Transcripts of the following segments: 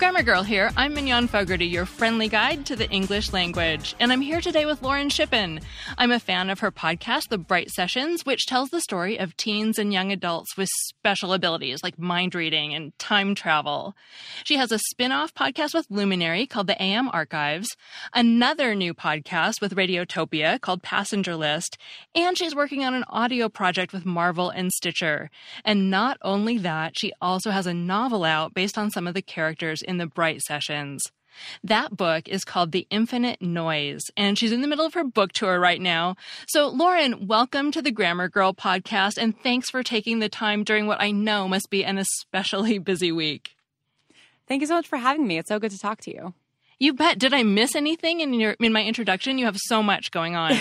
Grammar Girl here. I'm Mignon Fogarty, your friendly guide to the English language. And I'm here today with Lauren Shippen. I'm a fan of her podcast, The Bright Sessions, which tells the story of teens and young adults with special abilities like mind reading and time travel. She has a spin off podcast with Luminary called The AM Archives, another new podcast with Radiotopia called Passenger List, and she's working on an audio project with Marvel and Stitcher. And not only that, she also has a novel out based on some of the characters in the Bright Sessions. That book is called The Infinite Noise, and she's in the middle of her book tour right now. So, Lauren, welcome to the Grammar Girl podcast, and thanks for taking the time during what I know must be an especially busy week. Thank you so much for having me. It's so good to talk to you. You bet. Did I miss anything in your in my introduction? You have so much going on.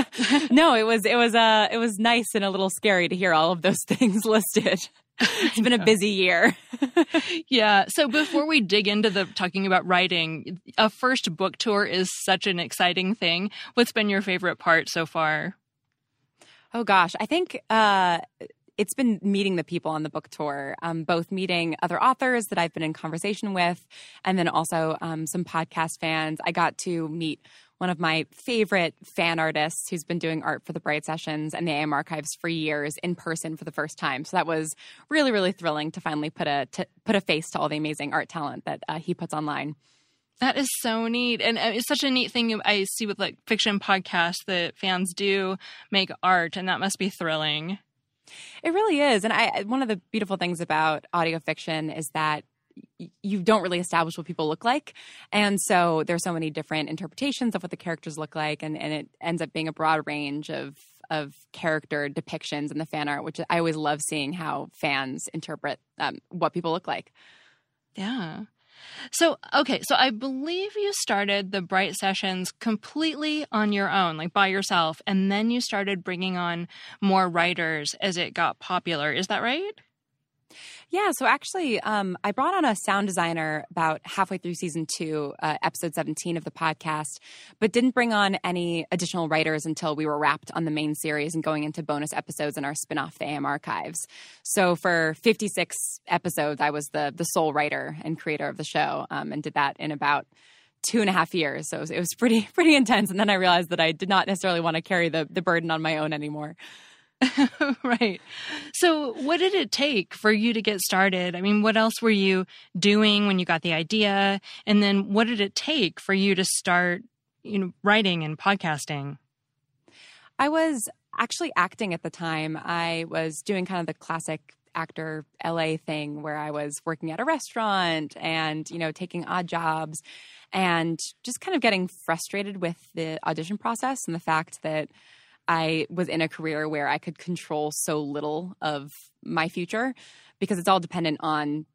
no, it was it was uh it was nice and a little scary to hear all of those things listed. it's been a busy year. yeah. So before we dig into the talking about writing, a first book tour is such an exciting thing. What's been your favorite part so far? Oh gosh, I think uh, it's been meeting the people on the book tour, um, both meeting other authors that I've been in conversation with, and then also um, some podcast fans. I got to meet one of my favorite fan artists who's been doing art for the Bright Sessions and the AM Archives for years in person for the first time. So that was really, really thrilling to finally put a to put a face to all the amazing art talent that uh, he puts online. That is so neat. And uh, it's such a neat thing I see with like fiction podcasts that fans do make art, and that must be thrilling. It really is. And I one of the beautiful things about audio fiction is that you don't really establish what people look like. And so there's so many different interpretations of what the characters look like and, and it ends up being a broad range of of character depictions in the fan art, which I always love seeing how fans interpret um, what people look like. Yeah. So, okay, so I believe you started the Bright Sessions completely on your own, like by yourself, and then you started bringing on more writers as it got popular. Is that right? Yeah, so actually, um, I brought on a sound designer about halfway through season two, uh, episode 17 of the podcast, but didn't bring on any additional writers until we were wrapped on the main series and going into bonus episodes in our spin off, The AM Archives. So for 56 episodes, I was the, the sole writer and creator of the show um, and did that in about two and a half years. So it was, it was pretty, pretty intense. And then I realized that I did not necessarily want to carry the, the burden on my own anymore. right. So, what did it take for you to get started? I mean, what else were you doing when you got the idea? And then what did it take for you to start, you know, writing and podcasting? I was actually acting at the time. I was doing kind of the classic actor LA thing where I was working at a restaurant and, you know, taking odd jobs and just kind of getting frustrated with the audition process and the fact that I was in a career where I could control so little of my future because it's all dependent on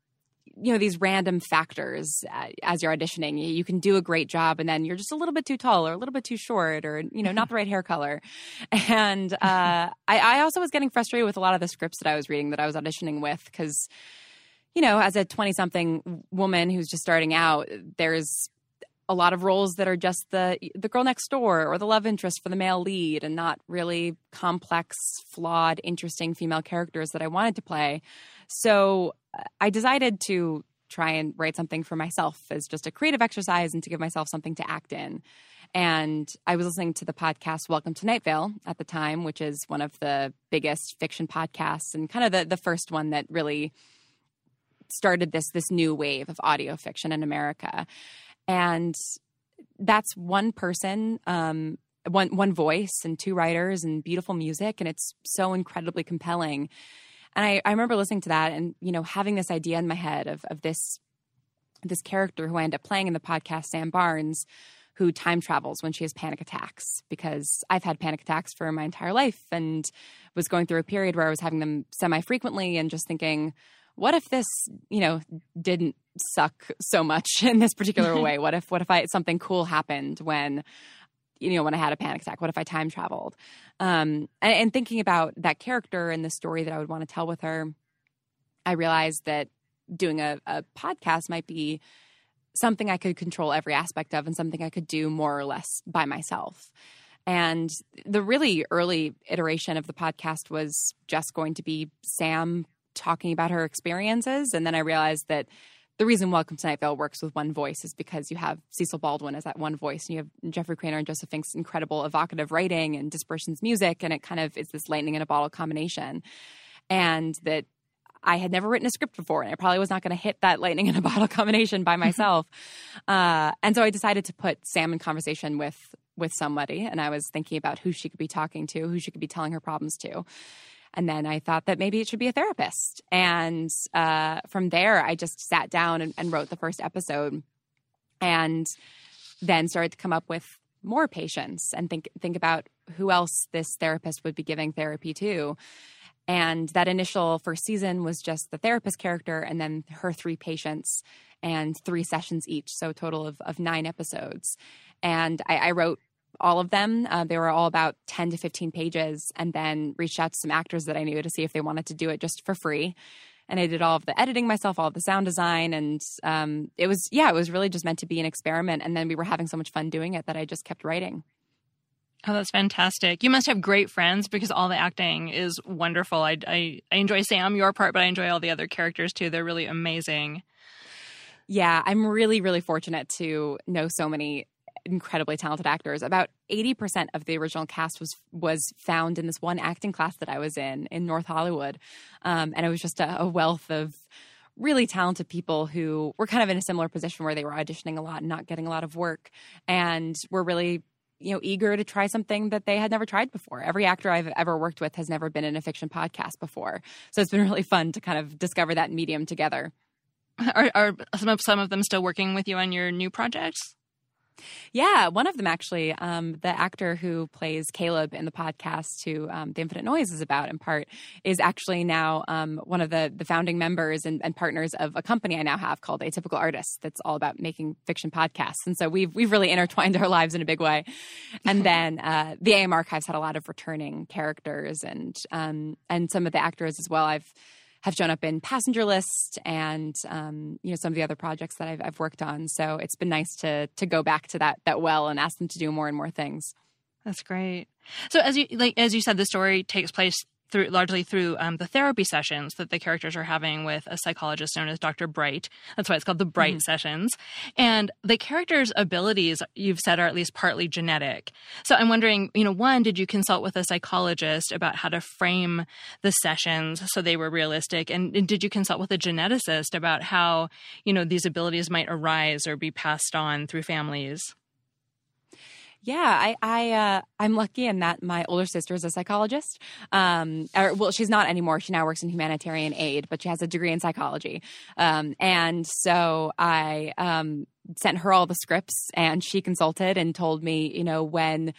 you know these random factors uh, as you're auditioning. You can do a great job and then you're just a little bit too tall or a little bit too short or you know not the right hair color. And uh, I, I also was getting frustrated with a lot of the scripts that i was reading that i was auditioning with because you know as a 20 something woman who's just starting out there's a lot of roles that are just the the girl next door or the love interest for the male lead and not really complex flawed interesting female characters that i wanted to play. So uh, i decided to try and write something for myself as just a creative exercise and to give myself something to act in. And i was listening to the podcast welcome to night vale at the time which is one of the biggest fiction podcasts and kind of the, the first one that really started this this new wave of audio fiction in America, and that's one person. Um, one one voice and two writers and beautiful music and it's so incredibly compelling and I, I remember listening to that and you know having this idea in my head of of this this character who I end up playing in the podcast, Sam Barnes, who time travels when she has panic attacks because I've had panic attacks for my entire life and was going through a period where I was having them semi frequently and just thinking, what if this, you know, didn't suck so much in this particular way? What if what if I something cool happened when you know when I had a panic attack? What if I time traveled? Um, and, and thinking about that character and the story that I would want to tell with her, I realized that doing a, a podcast might be something I could control every aspect of and something I could do more or less by myself. And the really early iteration of the podcast was just going to be Sam talking about her experiences. And then I realized that the reason Welcome to Night Vale works with one voice is because you have Cecil Baldwin as that one voice, and you have Jeffrey Cranor and Joseph Fink's incredible evocative writing and Disparition's music, and it kind of is this lightning in a bottle combination. And that I had never written a script before, and I probably was not going to hit that lightning in a bottle combination by myself. uh, and so I decided to put Sam in conversation with with somebody, and I was thinking about who she could be talking to, who she could be telling her problems to. And then I thought that maybe it should be a therapist. And uh, from there, I just sat down and, and wrote the first episode, and then started to come up with more patients and think think about who else this therapist would be giving therapy to. And that initial first season was just the therapist character and then her three patients and three sessions each. So, total of, of nine episodes. And I, I wrote all of them. Uh, they were all about 10 to 15 pages and then reached out to some actors that I knew to see if they wanted to do it just for free. And I did all of the editing myself, all of the sound design. And um, it was, yeah, it was really just meant to be an experiment. And then we were having so much fun doing it that I just kept writing. Oh, that's fantastic. You must have great friends because all the acting is wonderful. I, I, I enjoy Sam, your part, but I enjoy all the other characters too. They're really amazing. Yeah, I'm really, really fortunate to know so many incredibly talented actors. About 80% of the original cast was was found in this one acting class that I was in in North Hollywood. Um, and it was just a, a wealth of really talented people who were kind of in a similar position where they were auditioning a lot and not getting a lot of work and were really you know eager to try something that they had never tried before. Every actor I've ever worked with has never been in a fiction podcast before, so it's been really fun to kind of discover that medium together. Are, are some of some of them still working with you on your new projects? Yeah, one of them actually, um, the actor who plays Caleb in the podcast, who um, The Infinite Noise is about in part, is actually now um, one of the, the founding members and, and, partners of a company I now have called Atypical Artists that's all about making fiction podcasts. And so we've, we've really intertwined our lives in a big way. And then uh, the AM Archives had a lot of returning characters and, um, and some of the actors as well. I've have shown up in Passenger List and um, you know some of the other projects that I've, I've worked on. So it's been nice to to go back to that that well and ask them to do more and more things. That's great. So as you like as you said, the story takes place through largely through um, the therapy sessions that the characters are having with a psychologist known as Dr. Bright. That's why it's called the Bright mm-hmm. sessions. And the characters' abilities, you've said, are at least partly genetic. So I'm wondering, you know, one, did you consult with a psychologist about how to frame the sessions so they were realistic? And, and did you consult with a geneticist about how, you know, these abilities might arise or be passed on through families? Yeah, I, I, uh, I'm lucky in that my older sister is a psychologist. Um, or, well, she's not anymore. She now works in humanitarian aid, but she has a degree in psychology. Um, and so I, um, sent her all the scripts and she consulted and told me, you know, when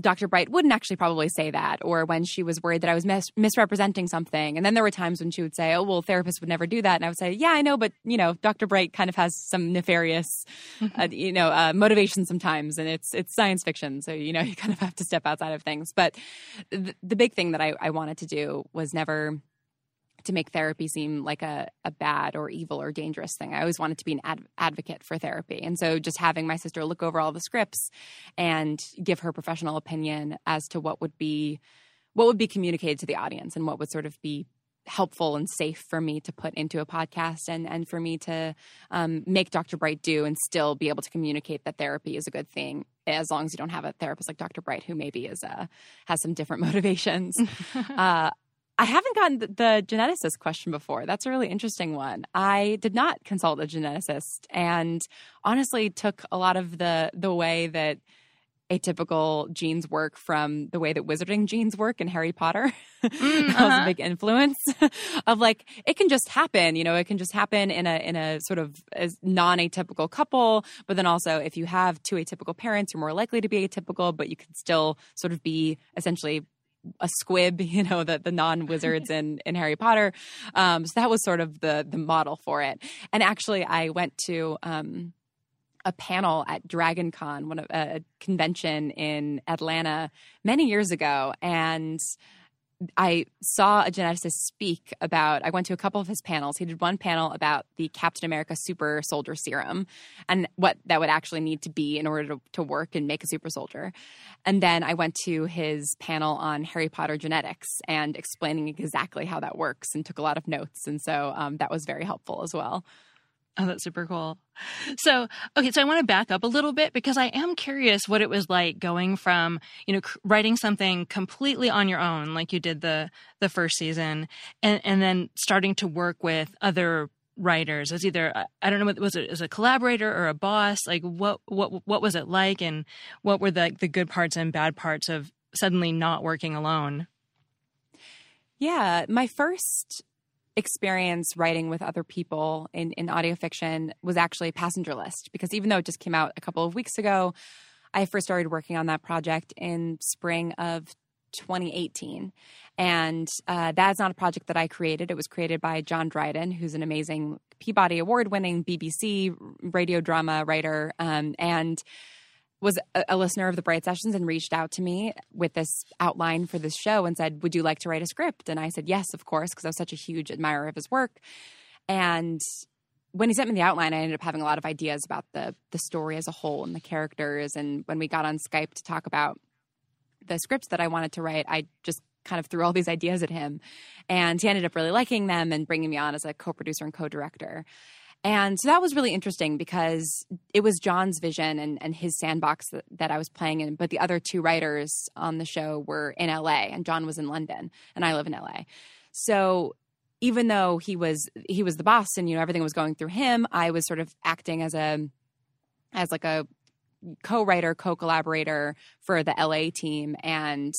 Dr. Bright wouldn't actually probably say that, or when she was worried that I was mis- misrepresenting something. And then there were times when she would say, "Oh, well, therapists would never do that," and I would say, "Yeah, I know, but you know, Dr. Bright kind of has some nefarious, uh, you know, uh, motivation sometimes, and it's it's science fiction, so you know, you kind of have to step outside of things." But th- the big thing that I, I wanted to do was never to make therapy seem like a, a bad or evil or dangerous thing. I always wanted to be an ad- advocate for therapy. And so just having my sister look over all the scripts and give her professional opinion as to what would be what would be communicated to the audience and what would sort of be helpful and safe for me to put into a podcast and and for me to um, make Dr. Bright do and still be able to communicate that therapy is a good thing as long as you don't have a therapist like Dr. Bright who maybe is a, has some different motivations. uh, I haven't gotten the, the geneticist question before. That's a really interesting one. I did not consult a geneticist, and honestly, took a lot of the the way that atypical genes work from the way that wizarding genes work in Harry Potter. Mm, uh-huh. that was a uh-huh. big influence of like it can just happen, you know, it can just happen in a in a sort of non-atypical couple, but then also if you have two atypical parents, you're more likely to be atypical, but you can still sort of be essentially a squib, you know, the the non wizards in in Harry Potter. Um, so that was sort of the the model for it. And actually, I went to um, a panel at Dragon Con, one of a convention in Atlanta many years ago, and I saw a geneticist speak about. I went to a couple of his panels. He did one panel about the Captain America Super Soldier Serum and what that would actually need to be in order to, to work and make a super soldier. And then I went to his panel on Harry Potter genetics and explaining exactly how that works and took a lot of notes. And so um, that was very helpful as well. Oh, that's super cool. So, okay, so I want to back up a little bit because I am curious what it was like going from, you know, writing something completely on your own, like you did the the first season, and and then starting to work with other writers as either I don't know what was it as a collaborator or a boss. Like, what what what was it like, and what were the the good parts and bad parts of suddenly not working alone? Yeah, my first experience writing with other people in, in audio fiction was actually Passenger List, because even though it just came out a couple of weeks ago, I first started working on that project in spring of 2018. And uh, that's not a project that I created. It was created by John Dryden, who's an amazing Peabody Award winning BBC radio drama writer. Um, and was a, listener of the Bright Sessions and reached out to me with this outline for this show and said, Would you like to write a script? And I said, Yes, of course, because I was such a huge admirer of his work. And when he sent me the outline, I ended up having a lot of ideas about the the story as a whole and the characters. And when we got on Skype to talk about the scripts that I wanted to write, I just kind of threw all these ideas at him. And he ended up really liking them and bringing me on as a co producer and co director. And so that was really interesting because it was John's vision and, and his sandbox that, that, I was playing in. But the other two writers on the show were in LA, and John was in London, and I live in LA. So even though he was he was the boss and you know everything was going through him, I was sort of acting as a as like a co-writer, co-collaborator for the LA team and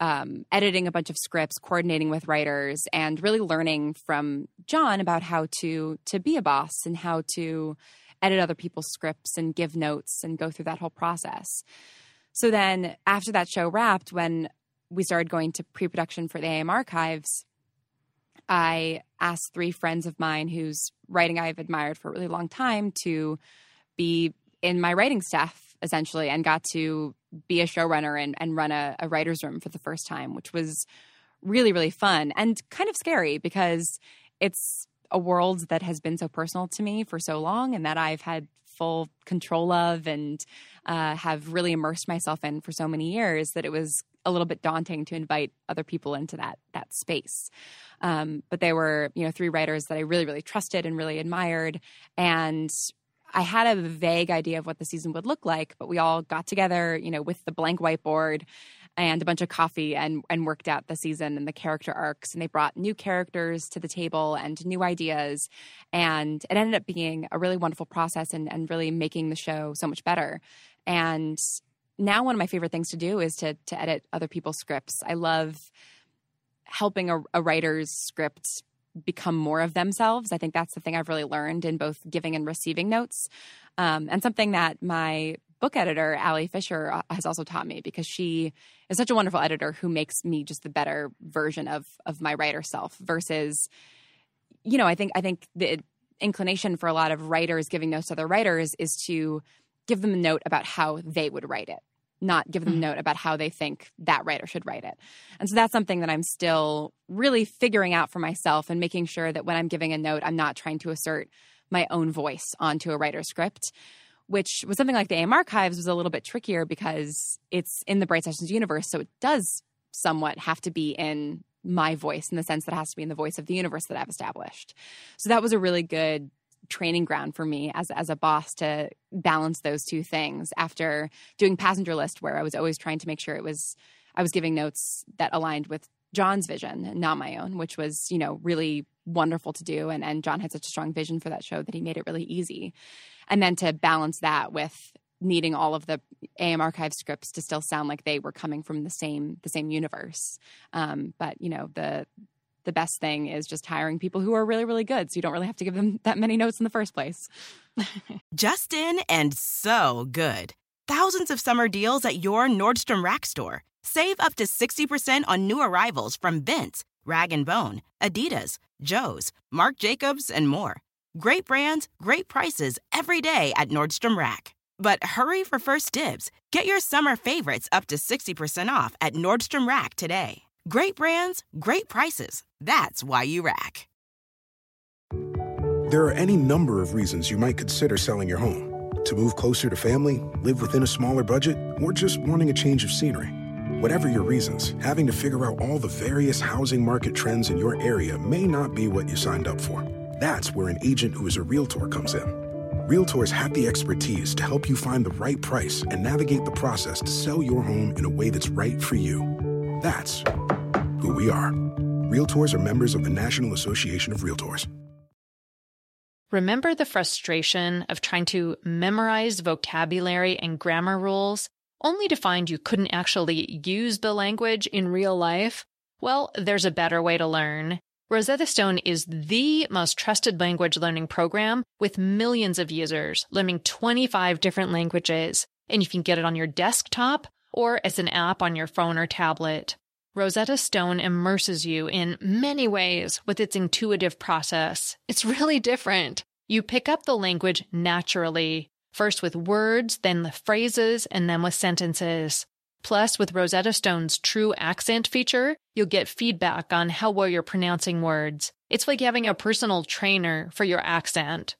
um, editing a bunch of scripts, coordinating with writers, and really learning from John about how to to be a boss and how to edit other people's scripts and give notes and go through that whole process. So then, after that show wrapped, when we started going to pre-production for the AM archives, I asked three friends of mine whose writing I've admired for a really long time to be in my writing staff essentially and got to be a showrunner and, and run a, a writer's room for the first time, which was really, really fun and kind of scary because it's a world that has been so personal to me for so long and that I've had full control of and uh, have really immersed myself in for so many years that it was a little bit daunting to invite other people into that that space. Um, but they were, you know, three writers that I really, really trusted and really admired, and I had a vague idea of what the season would look like, but we all got together, you know, with the blank whiteboard and a bunch of coffee and and worked out the season and the character arcs and they brought new characters to the table and new ideas and it ended up being a really wonderful process and, and really making the show so much better. And now one of my favorite things to do is to to edit other people's scripts. I love helping a, a writer's script become more of themselves. I think that's the thing I've really learned in both giving and receiving notes. Um, and something that my book editor, Ali Fisher, uh, has also taught me because she is such a wonderful editor who makes me just the better version of of my writer self versus, you know, I think I think the inclination for a lot of writers giving notes to other writers is to give them a note about how they would write it not give them a mm-hmm. note about how they think that writer should write it. And so that's something that I'm still really figuring out for myself and making sure that when I'm giving a note, I'm not trying to assert my own voice onto a writer's script, which was something like the AM Archives was a little bit trickier because it's in the Bright Sessions universe. So it does somewhat have to be in my voice in the sense that it has to be in the voice of the universe that I've established. So that was a really good training ground for me as as a boss to balance those two things after doing passenger list where I was always trying to make sure it was I was giving notes that aligned with John's vision, and not my own, which was, you know, really wonderful to do. And, and John had such a strong vision for that show that he made it really easy. And then to balance that with needing all of the AM archive scripts to still sound like they were coming from the same the same universe. Um, but you know the the best thing is just hiring people who are really really good, so you don't really have to give them that many notes in the first place. Justin and so good. Thousands of summer deals at your Nordstrom Rack store. Save up to sixty percent on new arrivals from Vince, Rag and Bone, Adidas, Joe's, Marc Jacobs, and more. Great brands, great prices every day at Nordstrom Rack. But hurry for first dibs. Get your summer favorites up to 60% off at Nordstrom Rack today. Great brands, great prices. That's why you rack. There are any number of reasons you might consider selling your home to move closer to family, live within a smaller budget, or just wanting a change of scenery. Whatever your reasons, having to figure out all the various housing market trends in your area may not be what you signed up for. That's where an agent who is a realtor comes in Realtors have the expertise to help you find the right price and navigate the process to sell your home in a way that's right for you. That's who we are. Realtors are members of the National Association of Realtors. Remember the frustration of trying to memorize vocabulary and grammar rules only to find you couldn't actually use the language in real life? Well, there's a better way to learn. Rosetta Stone is the most trusted language learning program with millions of users learning 25 different languages, and you can get it on your desktop or as an app on your phone or tablet. Rosetta Stone immerses you in many ways with its intuitive process. It's really different. You pick up the language naturally, first with words, then the phrases, and then with sentences. Plus, with Rosetta Stone's true accent feature, you'll get feedback on how well you're pronouncing words. It's like having a personal trainer for your accent.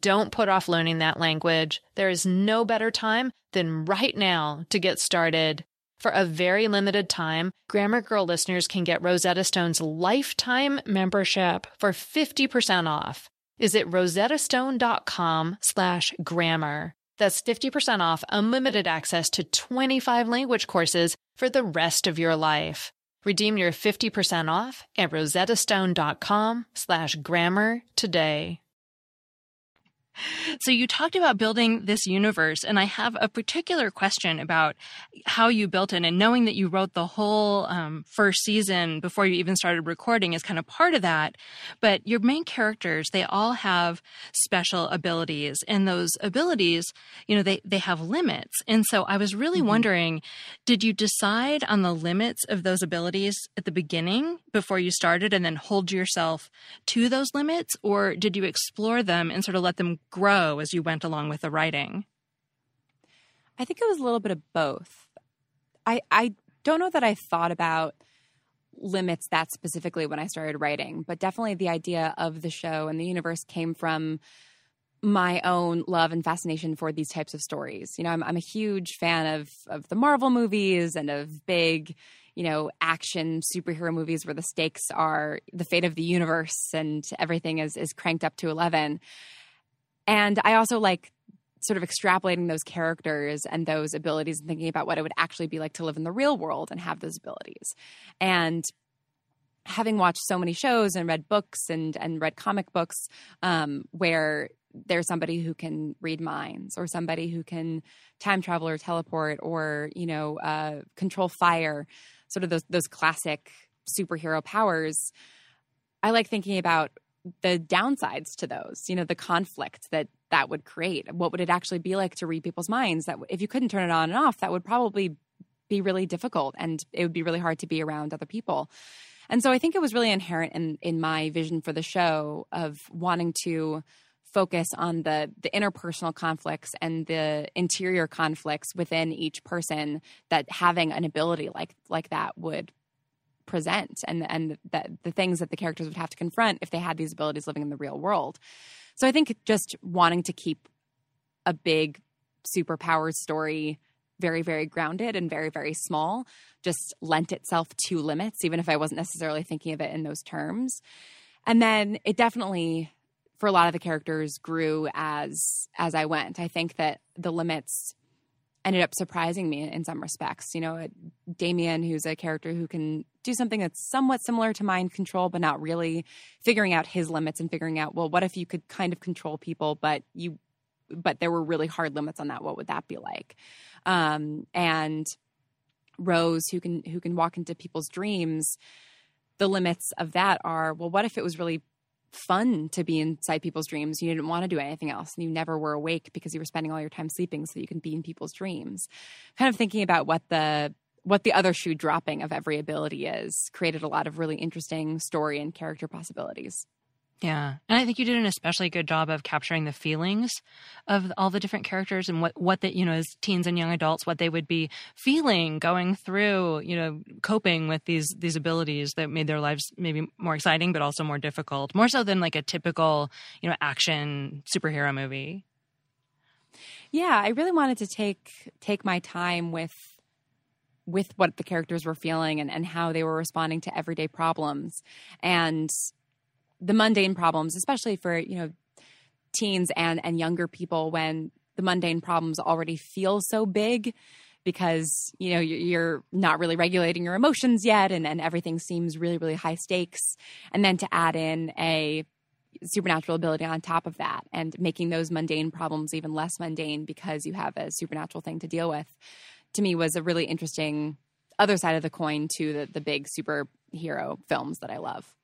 Don't put off learning that language. There is no better time than right now to get started. For a very limited time, Grammar Girl listeners can get Rosetta Stone's lifetime membership for 50% off. Visit rosettastone.com slash grammar. That's 50% off unlimited access to 25 language courses for the rest of your life. Redeem your 50% off at rosettastone.com slash grammar today. So you talked about building this universe, and I have a particular question about how you built it. And knowing that you wrote the whole um, first season before you even started recording is kind of part of that. But your main characters, they all have special abilities, and those abilities, you know, they they have limits. And so I was really mm-hmm. wondering, did you decide on the limits of those abilities at the beginning before you started, and then hold yourself to those limits, or did you explore them and sort of let them grow as you went along with the writing? I think it was a little bit of both. I I don't know that I thought about limits that specifically when I started writing, but definitely the idea of the show and the universe came from my own love and fascination for these types of stories. You know, I'm, I'm a huge fan of of the Marvel movies and of big, you know, action superhero movies where the stakes are the fate of the universe and everything is is cranked up to eleven. And I also like sort of extrapolating those characters and those abilities and thinking about what it would actually be like to live in the real world and have those abilities. And having watched so many shows and read books and and read comic books um, where there's somebody who can read minds or somebody who can time travel or teleport or you know uh, control fire sort of those those classic superhero powers i like thinking about the downsides to those you know the conflict that that would create. What would it actually be like to read people's minds that if you couldn't turn it on and off that would probably be really difficult and it would be really hard to be around other people. And so i think it was really inherent in in my vision for the show of wanting to focus on the the interpersonal conflicts and the interior conflicts within each person that having an ability like like that would present and and that the things that the characters would have to confront if they had these abilities living in the real world. So I think just wanting to keep a big superpower story very very grounded and very very small just lent itself to limits even if I wasn't necessarily thinking of it in those terms. And then it definitely for a lot of the characters grew as as I went. I think that the limits ended up surprising me in some respects. You know, Damien, who's a character who can do something that's somewhat similar to mind control, but not really, figuring out his limits and figuring out, well, what if you could kind of control people, but you, but there were really hard limits on that. What would that be like? Um, and Rose, who can who can walk into people's dreams. The limits of that are, well, what if it was really fun to be inside people's dreams. You didn't want to do anything else. And you never were awake because you were spending all your time sleeping so you can be in people's dreams. Kind of thinking about what the what the other shoe dropping of every ability is created a lot of really interesting story and character possibilities. Yeah. And I think you did an especially good job of capturing the feelings of all the different characters and what, what that, you know, as teens and young adults, what they would be feeling going through, you know, coping with these, these abilities that made their lives maybe more exciting, but also more difficult, more so than like a typical, you know, action superhero movie. Yeah. I really wanted to take, take my time with, with what the characters were feeling and, and how they were responding to everyday problems. And the mundane problems, especially for, you know, teens and, and younger people when the mundane problems already feel so big because, you know, you're not really regulating your emotions yet and, and everything seems really, really high stakes. And then to add in a supernatural ability on top of that and making those mundane problems even less mundane because you have a supernatural thing to deal with to me was a really interesting other side of the coin to the, the big superhero films that I love.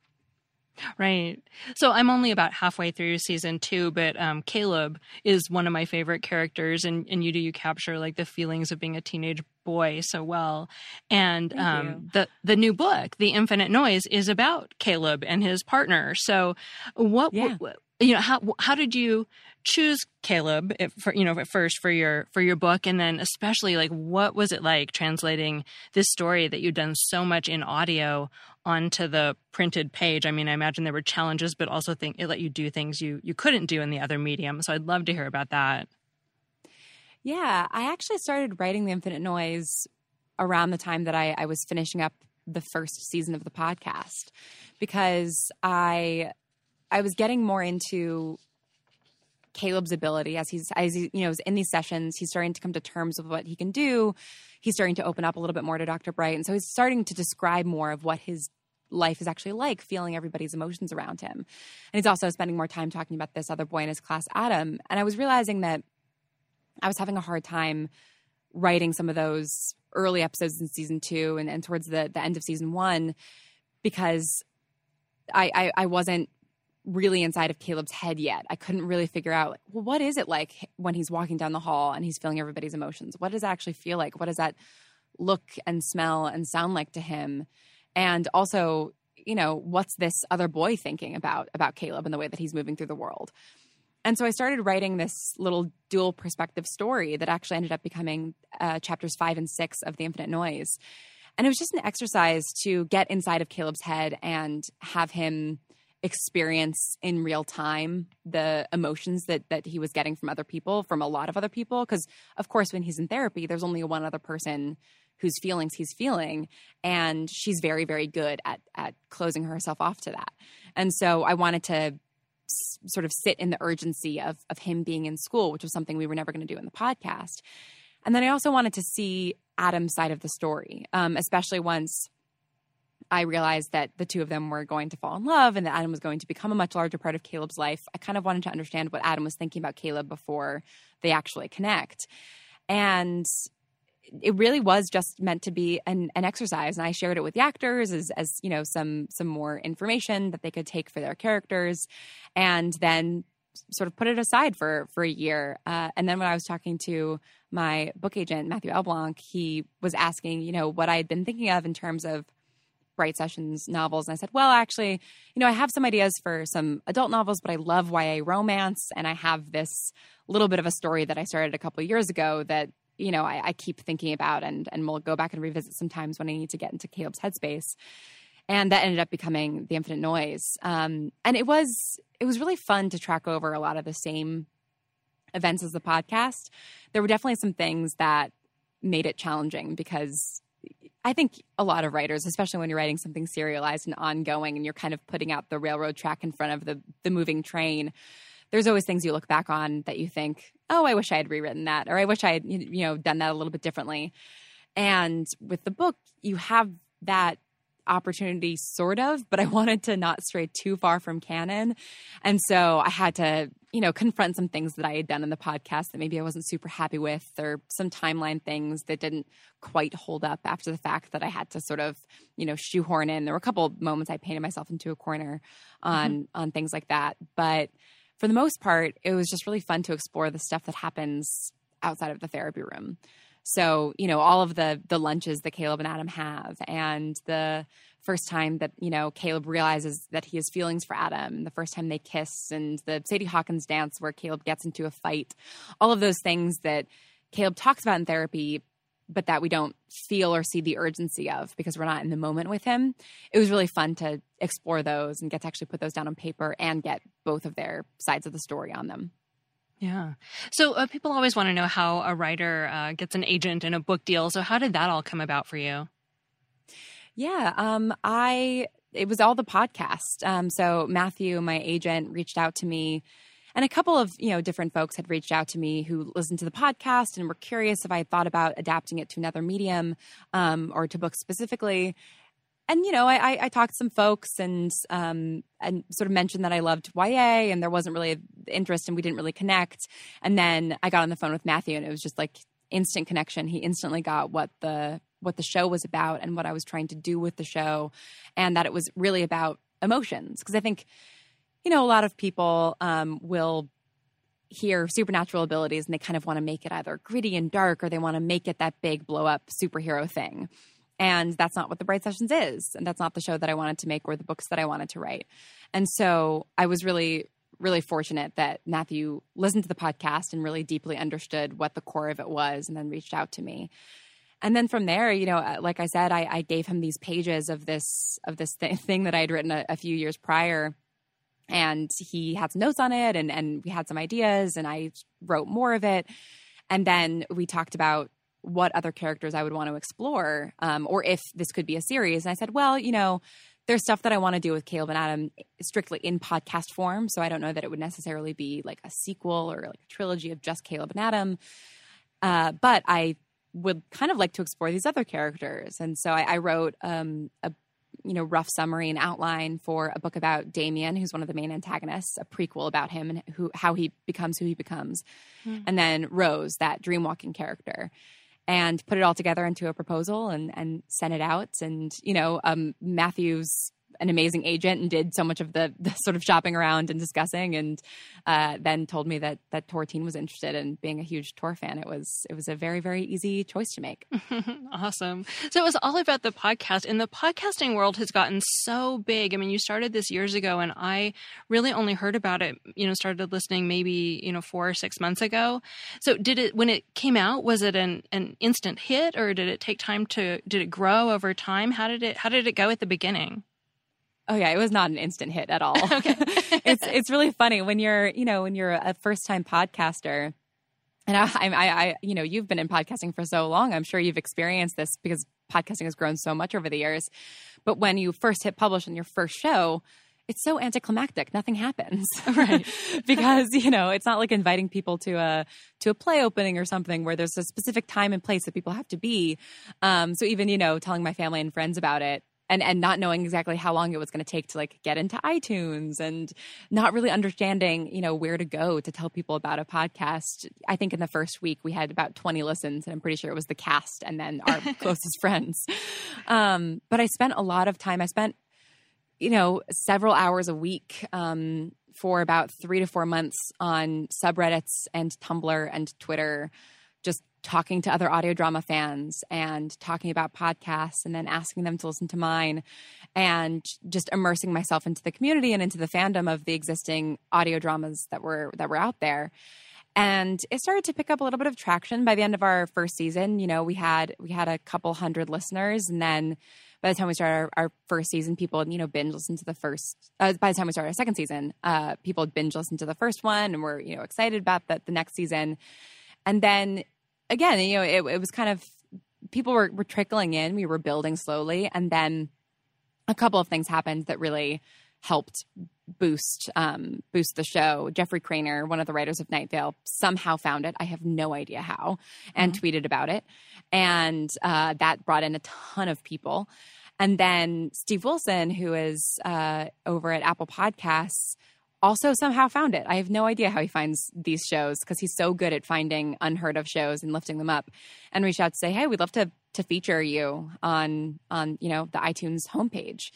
Right. So I'm only about halfway through season two, but um, Caleb is one of my favorite characters, and, and you do you capture like the feelings of being a teenage boy so well. And um, the the new book, The Infinite Noise, is about Caleb and his partner. So what, yeah. what you know how how did you choose Caleb eh, for you know at first for your for your book? And then especially like what was it like translating this story that you'd done so much in audio onto the printed page? I mean I imagine there were challenges but also think it let you do things you you couldn't do in the other medium. So I'd love to hear about that. Yeah I actually started writing the infinite noise around the time that I, I was finishing up the first season of the podcast because I I was getting more into Caleb's ability as he's as he you know in these sessions he's starting to come to terms with what he can do. He's starting to open up a little bit more to Dr. Bright, and so he's starting to describe more of what his life is actually like, feeling everybody's emotions around him. And he's also spending more time talking about this other boy in his class, Adam. And I was realizing that I was having a hard time writing some of those early episodes in season two and, and towards the, the end of season one because I, I, I wasn't really inside of Caleb's head yet. I couldn't really figure out, like, well, what is it like when he's walking down the hall and he's feeling everybody's emotions? What does that actually feel like? What does that look and smell and sound like to him? And also, you know, what's this other boy thinking about about Caleb and the way that he's moving through the world? And so I started writing this little dual perspective story that actually ended up becoming uh, chapters five and six of The Infinite Noise. And it was just an exercise to get inside of Caleb's head and have him experience in real time the emotions that that he was getting from other people from a lot of other people because of course when he's in therapy there's only one other person whose feelings he's feeling and she's very very good at at closing herself off to that. And so i wanted to s- sort of sit in the urgency of of him being in school which was something we were never going to do in the podcast. And then i also wanted to see adam's side of the story um, especially once I realized that the two of them were going to fall in love and that Adam was going to become a much larger part of Caleb's life. I kind of wanted to understand what Adam was thinking about Caleb before they actually connect. And it really was just meant to be an, an exercise and i shared it with the actors as, as you know some some more information that they could take for their characters and then sort of put it aside for for a year uh, and then when i was talking to my book agent matthew elblonk he was asking you know what i had been thinking of in terms of Bright Sessions novels. And I said, well, actually, you know, I have some ideas for some adult novels, but I love YA romance. And I have this little bit of a story that I started a couple years ago that, you know, I, I keep thinking about and, and we'll go back and revisit sometimes when I need to get into Caleb's headspace. And that ended up becoming The Infinite Noise. Um, and it was, it was really fun to track over a lot of the same events as the podcast. There were definitely some things that made it challenging because I think a lot of writers, especially when you're writing something serialized and ongoing and you're kind of putting out the railroad track in front of the, the moving train, there's always things you look back on that you think, oh, I wish I had rewritten that, or I wish I had, you know, done that a little bit differently. And with the book, you have that opportunity, sort of, but I wanted to not stray too far from canon. And so I had to, you know, confront some things that I had done in the podcast that maybe I wasn't super happy with, or some timeline things that didn't quite hold up after the fact that I had to sort of, you know, shoehorn in. There were a couple moments I painted myself into a corner on mm-hmm. on things like that. But for the most part, it was just really fun to explore the stuff that happens outside of the therapy room. So, you know, all of the the lunches that Caleb and Adam have and the first time that, you know, Caleb realizes that he has feelings for Adam, the first time they kiss and the Sadie Hawkins dance where Caleb gets into a fight. All of those things that Caleb talks about in therapy but that we don't feel or see the urgency of because we're not in the moment with him. It was really fun to explore those and get to actually put those down on paper and get both of their sides of the story on them. Yeah. So uh, people always want to know how a writer uh, gets an agent in a book deal. So how did that all come about for you? Yeah, um, I it was all the podcast. Um, so Matthew, my agent, reached out to me, and a couple of you know different folks had reached out to me who listened to the podcast and were curious if I had thought about adapting it to another medium um, or to books specifically and you know, I, I talked to some folks and um, and sort of mentioned that I loved YA, and there wasn't really interest, and we didn't really connect. And then I got on the phone with Matthew, and it was just like instant connection. He instantly got what the what the show was about and what I was trying to do with the show, and that it was really about emotions. Because I think, you know, a lot of people um, will hear supernatural abilities and they kind of want to make it either gritty and dark or they want to make it that big blow up superhero thing. And that's not what the Bright Sessions is. And that's not the show that I wanted to make or the books that I wanted to write. And so I was really, really fortunate that Matthew listened to the podcast and really deeply understood what the core of it was and then reached out to me. And then from there, you know, uh, like I said, I, I gave him these pages of this of this th- thing that I had written a, a few years prior and he had some notes on it and, and we had some ideas and I wrote more of it. And then we talked about what other characters I would want to explore, um, or if this could be a series. And I said, well, you know, there's stuff that I want to do with Caleb and Adam strictly in podcast form. So I don't know that it would necessarily be like a sequel or like a trilogy of just Caleb and Adam. Uh, but I would kind of like to explore these other characters. And so I, I wrote um, a you know rough summary and outline for a book about Damien, who's one of the main antagonists, a prequel about him and who how he becomes who he becomes, mm. and then Rose, that dreamwalking character and put it all together into a proposal and and sent it out. And you know, um, Matthew's an amazing agent and did so much of the, the sort of shopping around and discussing and uh, then told me that that team was interested in being a huge Tor fan. It was it was a very very easy choice to make. awesome. So it was all about the podcast and the podcasting world has gotten so big. I mean, you started this years ago and I really only heard about it, you know, started listening maybe, you know, 4 or 6 months ago. So did it when it came out was it an an instant hit or did it take time to did it grow over time? How did it how did it go at the beginning? Oh yeah, it was not an instant hit at all. okay. it's it's really funny when you're, you know, when you're a first time podcaster. And I, I, I, you know, you've been in podcasting for so long. I'm sure you've experienced this because podcasting has grown so much over the years. But when you first hit publish on your first show, it's so anticlimactic. Nothing happens, right? because you know it's not like inviting people to a to a play opening or something where there's a specific time and place that people have to be. Um, so even you know telling my family and friends about it, and and not knowing exactly how long it was going to take to like get into iTunes and not really understanding, you know, where to go to tell people about a podcast. I think in the first week we had about 20 listens and I'm pretty sure it was the cast and then our closest friends. Um, but I spent a lot of time I spent you know, several hours a week um, for about 3 to 4 months on subreddits and Tumblr and Twitter just talking to other audio drama fans and talking about podcasts and then asking them to listen to mine and just immersing myself into the community and into the fandom of the existing audio dramas that were that were out there. And it started to pick up a little bit of traction by the end of our first season. You know we had we had a couple hundred listeners and then by the time we started our, our first season people you know binge listened to the first uh, by the time we started our second season uh, people had binge listened to the first one and were you know excited about the, the next season and then again, you know, it, it was kind of people were, were trickling in. We were building slowly, and then a couple of things happened that really helped boost um, boost the show. Jeffrey Cranor, one of the writers of Night Vale, somehow found it. I have no idea how, and mm-hmm. tweeted about it, and uh, that brought in a ton of people. And then Steve Wilson, who is uh, over at Apple Podcasts, also somehow found it. I have no idea how he finds these shows because he's so good at finding unheard of shows and lifting them up. And reached out to say, "Hey, we'd love to to feature you on on you know the iTunes homepage."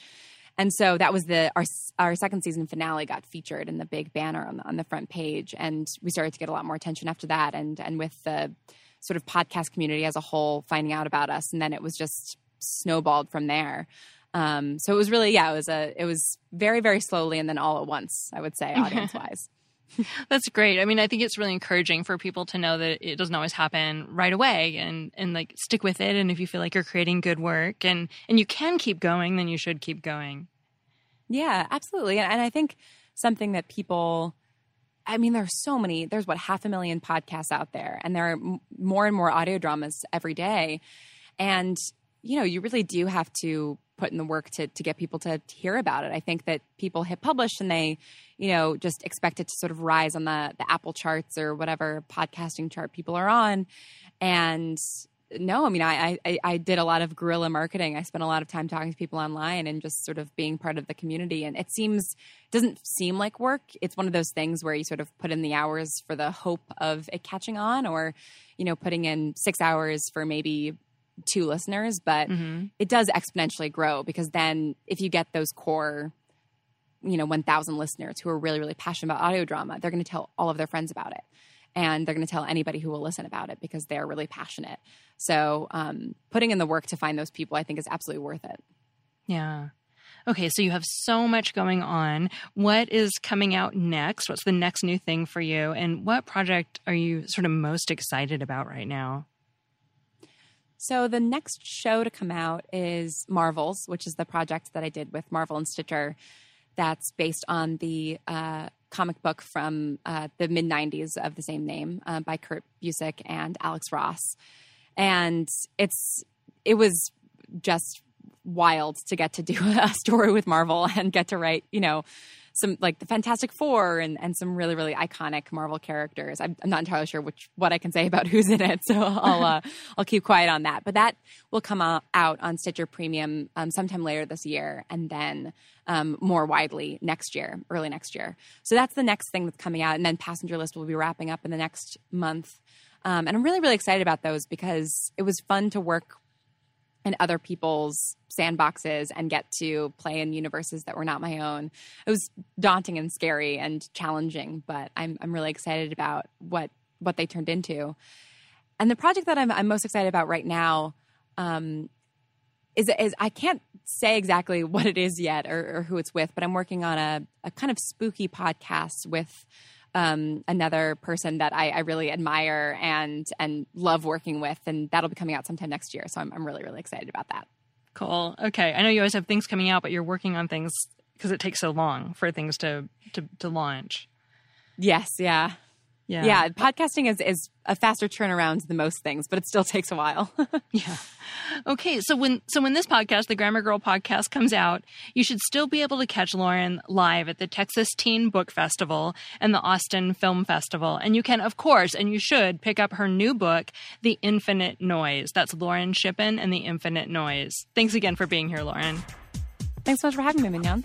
And so that was the our our second season finale got featured in the big banner on the, on the front page, and we started to get a lot more attention after that. And and with the sort of podcast community as a whole finding out about us, and then it was just snowballed from there. Um, so it was really, yeah, it was a, it was very, very slowly and then all at once, I would say, audience wise. That's great. I mean, I think it's really encouraging for people to know that it doesn't always happen right away and, and like stick with it. And if you feel like you're creating good work and, and you can keep going, then you should keep going. Yeah, absolutely. And, and I think something that people, I mean, there's so many, there's what, half a million podcasts out there, and there are m- more and more audio dramas every day. And, you know, you really do have to put in the work to to get people to hear about it. I think that people hit publish and they, you know, just expect it to sort of rise on the the Apple charts or whatever podcasting chart people are on. And no, I mean, I, I, I did a lot of guerrilla marketing. I spent a lot of time talking to people online and just sort of being part of the community. And it seems doesn't seem like work. It's one of those things where you sort of put in the hours for the hope of it catching on, or you know, putting in six hours for maybe two listeners, but mm-hmm. it does exponentially grow because then if you get those core, you know, 1,000 listeners who are really, really passionate about audio drama, they're going to tell all of their friends about it. And they're going to tell anybody who will listen about it because they're really passionate. So, um, putting in the work to find those people, I think, is absolutely worth it. Yeah. Okay, so you have so much going on. What is coming out next? What's the next new thing for you? And what project are you sort of most excited about right now? So the next show to come out is Marvels, which is the project that I did with Marvel and Stitcher. That's based on the uh, comic book from uh, the mid '90s of the same name uh, by Kurt Busiek and Alex Ross, and it's it was just wild to get to do a story with Marvel and get to write, you know, some like the Fantastic Four and, and some really really iconic Marvel characters. I'm, I'm not entirely sure which what I can say about who's in it, so I'll uh, I'll keep quiet on that. But that will come out, out on Stitcher Premium um, sometime later this year, and then um, more widely next year, early next year. So that's the next thing that's coming out, and then Passenger List will be wrapping up in the next month. Um, and I'm really really excited about those because it was fun to work in other people's sandboxes and get to play in universes that were not my own. It was daunting and scary and challenging, but I'm I'm really excited about what what they turned into. And the project that I'm, I'm most excited about right now um, is is I can't say exactly what it is yet or, or who it's with, but I'm working on a, a kind of spooky podcast with um, another person that I, I, really admire and and love working with, and that'll be coming out sometime next year. So I'm, I'm really really excited about that. Cool. Okay, I know you always have things coming out, but you're working on things because it takes so long for things to to, to launch. Yes. Yeah. Yeah. Yeah. Podcasting is, is a faster turnaround than most things, but it still takes a while. yeah. Okay. So when, so when this podcast, the Grammar Girl podcast comes out, you should still be able to catch Lauren live at the Texas Teen Book Festival and the Austin Film Festival. And you can, of course, and you should pick up her new book, The Infinite Noise. That's Lauren Shippen and The Infinite Noise. Thanks again for being here, Lauren. Thanks so much for having me, Mignon.